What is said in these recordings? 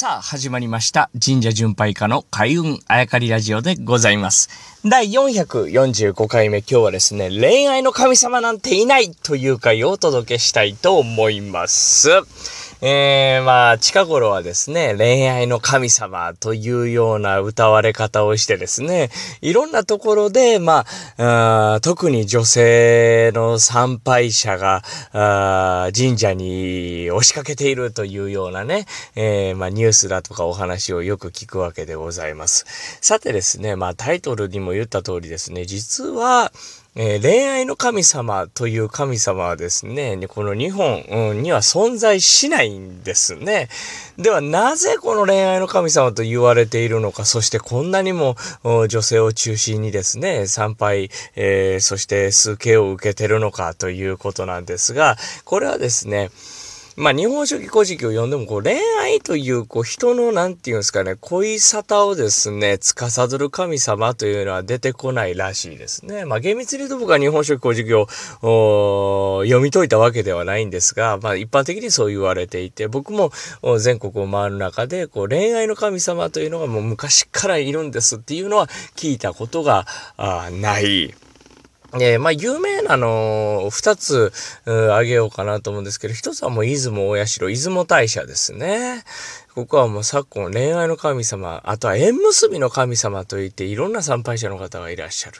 さあ、始まりました。神社巡拝家の開運あやかりラジオでございます。第445回目、今日はですね、恋愛の神様なんていないという回をお届けしたいと思います。えー、まあ、近頃はですね、恋愛の神様というような歌われ方をしてですね、いろんなところで、まあ、あ特に女性の参拝者が、神社に押しかけているというようなね、えー、まあ、ニュースだとかお話をよく聞くわけでございます。さてですね、まあ、タイトルにも言った通りですね、実は、えー、恋愛の神様という神様はですね、この日本、には存在しないんですね。では、なぜこの恋愛の神様と言われているのか、そしてこんなにも女性を中心にですね、参拝、えー、そして数形を受けてるのかということなんですが、これはですね、まあ、日本書紀古事記を読んでも、こう、恋愛という、こう、人の、なんていうんですかね、恋沙汰をですね、司る神様というのは出てこないらしいですね。まあ、厳密に言うと僕は日本書紀古事記を、読み解いたわけではないんですが、まあ、一般的にそう言われていて、僕も全国を回る中で、こう、恋愛の神様というのがもう昔からいるんですっていうのは聞いたことがない。えー、まあ、有名なの二つ、あげようかなと思うんですけど、一つはもう出雲大社、出雲大社ですね。ここはもう昨今恋愛の神様、あとは縁結びの神様といっていろんな参拝者の方がいらっしゃる。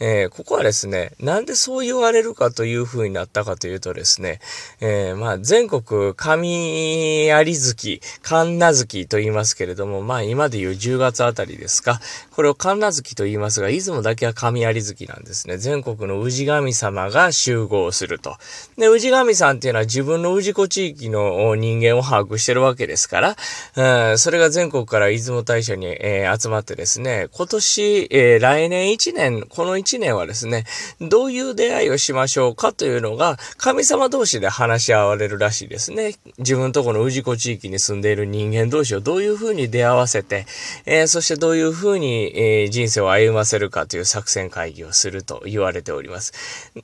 えー、ここはですね、なんでそう言われるかという風になったかというとですね、えー、まあ全国神有月、神奈月と言いますけれども、まあ今で言う10月あたりですか、これを神奈月と言いますが、出雲だけは神有月なんですね。全国の氏神様が集合すると。で、氏神さんっていうのは自分の氏子地域の人間を把握してるわけですから、うん、それが全国から出雲大社に、えー、集まってですね、今年、えー、来年1年、この1年はですね、どういう出会いをしましょうかというのが、神様同士で話し合われるらしいですね。自分とこの氏子地域に住んでいる人間同士をどういうふうに出会わせて、えー、そしてどういうふうに、え人生を歩ませるかという作戦会議をすると言われております。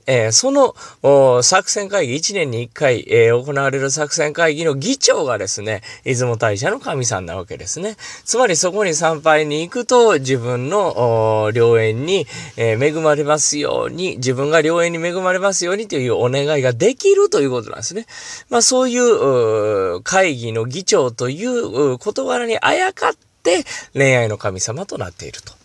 えその作戦会議、1年に1回、え行われる作戦会議の議長がですね、出雲大社の神さんなわけですね。つまりそこに参拝に行くと自分の良縁に、え、恵まれますように、自分が良縁に恵まれますようにというお願いができるということなんですね。まあそういう会議の議長という事柄にあやかって恋愛の神様となっていると。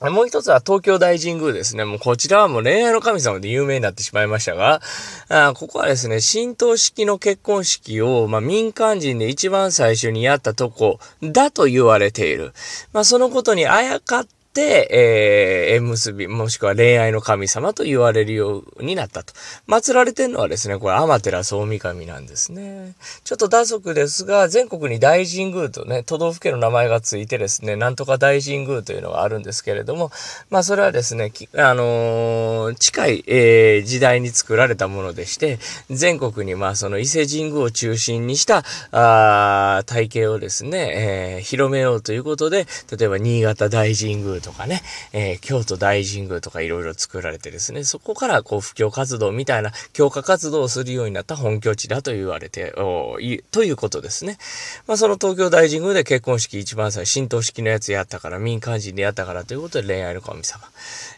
もう一つは東京大神宮ですね。もうこちらはもう恋愛の神様で有名になってしまいましたが、あここはですね、神道式の結婚式を、まあ、民間人で一番最初にやったとこだと言われている。まあ、そのことにあやかって、えー、縁結び、もしくは恋愛の神様と言われるようになったと。祀られてるのはですね、これ、天照大神なんですね。ちょっと打足ですが、全国に大神宮とね、都道府県の名前がついてですね、なんとか大神宮というのがあるんですけれども、まあ、それはですね、あのー、近い、えー、時代に作られたものでして、全国にまあ、その伊勢神宮を中心にした、あ体系をですね、え、広めようということで、例えば新潟大神宮とかね、えー、京都大神宮とかいろいろ作られてですね、そこからこう布教活動みたいな強化活動をするようになった本拠地だと言われて、おい、ということですね。まあその東京大神宮で結婚式一番最初、神道式のやつやったから、民間人でやったからということで恋愛の神様。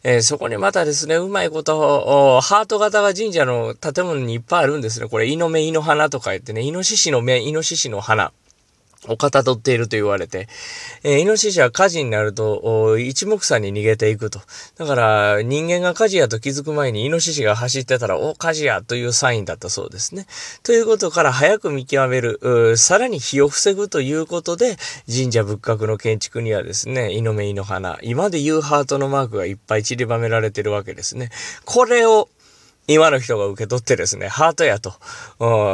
えー、そこにまたですね、うまいこと、ハート型が神社の建物にいっぱいあるんですね。これ、イノ目、イノ花とか言ってね、イノシシの目、イノシシの花。をかたどっていると言われて、えー、イノシシは火事になると、一目散に逃げていくと。だから、人間が火事やと気づく前にイノシシが走ってたら、お、火事やというサインだったそうですね。ということから早く見極める、さらに火を防ぐということで、神社仏閣の建築にはですね、イノメイの花、今で言うハートのマークがいっぱい散りばめられてるわけですね。これを、今の人が受け取ってですね、ハートやと、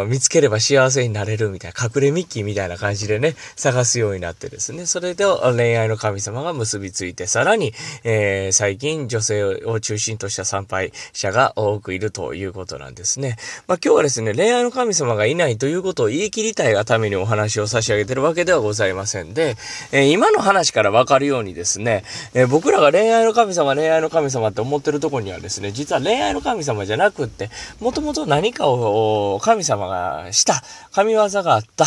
見つければ幸せになれるみたいな、隠れミッキーみたいな感じでね、探すようになってですね、それで恋愛の神様が結びついて、さらに、えー、最近女性を中心とした参拝者が多くいるということなんですね。まあ今日はですね、恋愛の神様がいないということを言い切りたいがためにお話を差し上げてるわけではございませんで、えー、今の話からわかるようにですね、えー、僕らが恋愛の神様、恋愛の神様って思ってるとこにはですね、実は恋愛の神様じゃないなくって、もともと何かを神様がした、神業があった、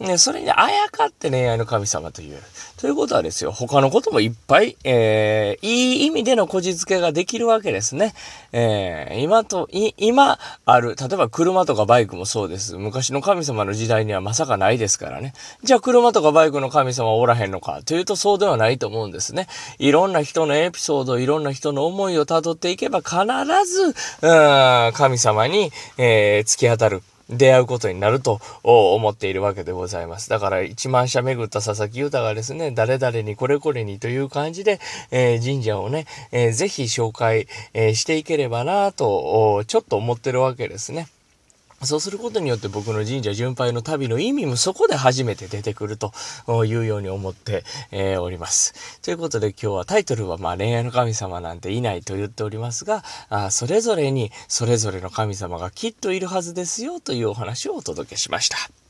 ね、それにあやかって恋愛の神様という。ということはですよ、他のこともいっぱい、えー、いい意味でのこじつけができるわけですね。えー、今と、今ある、例えば車とかバイクもそうです。昔の神様の時代にはまさかないですからね。じゃあ車とかバイクの神様はおらへんのかというとそうではないと思うんですね。いろんな人のエピソード、いろんな人の思いを辿っていけば必ず、うん、神様に、えー、突き当たる。出会うことになると思っているわけでございます。だから1万社巡った佐々木豊がですね、誰々にこれこれにという感じで、えー、神社をね、えー、ぜひ紹介、えー、していければなと、ちょっと思ってるわけですね。そうすることによって僕の神社巡拝の旅の意味もそこで初めて出てくるというように思って、えー、おります。ということで今日はタイトルはまあ恋愛の神様なんていないと言っておりますが、あそれぞれにそれぞれの神様がきっといるはずですよというお話をお届けしました。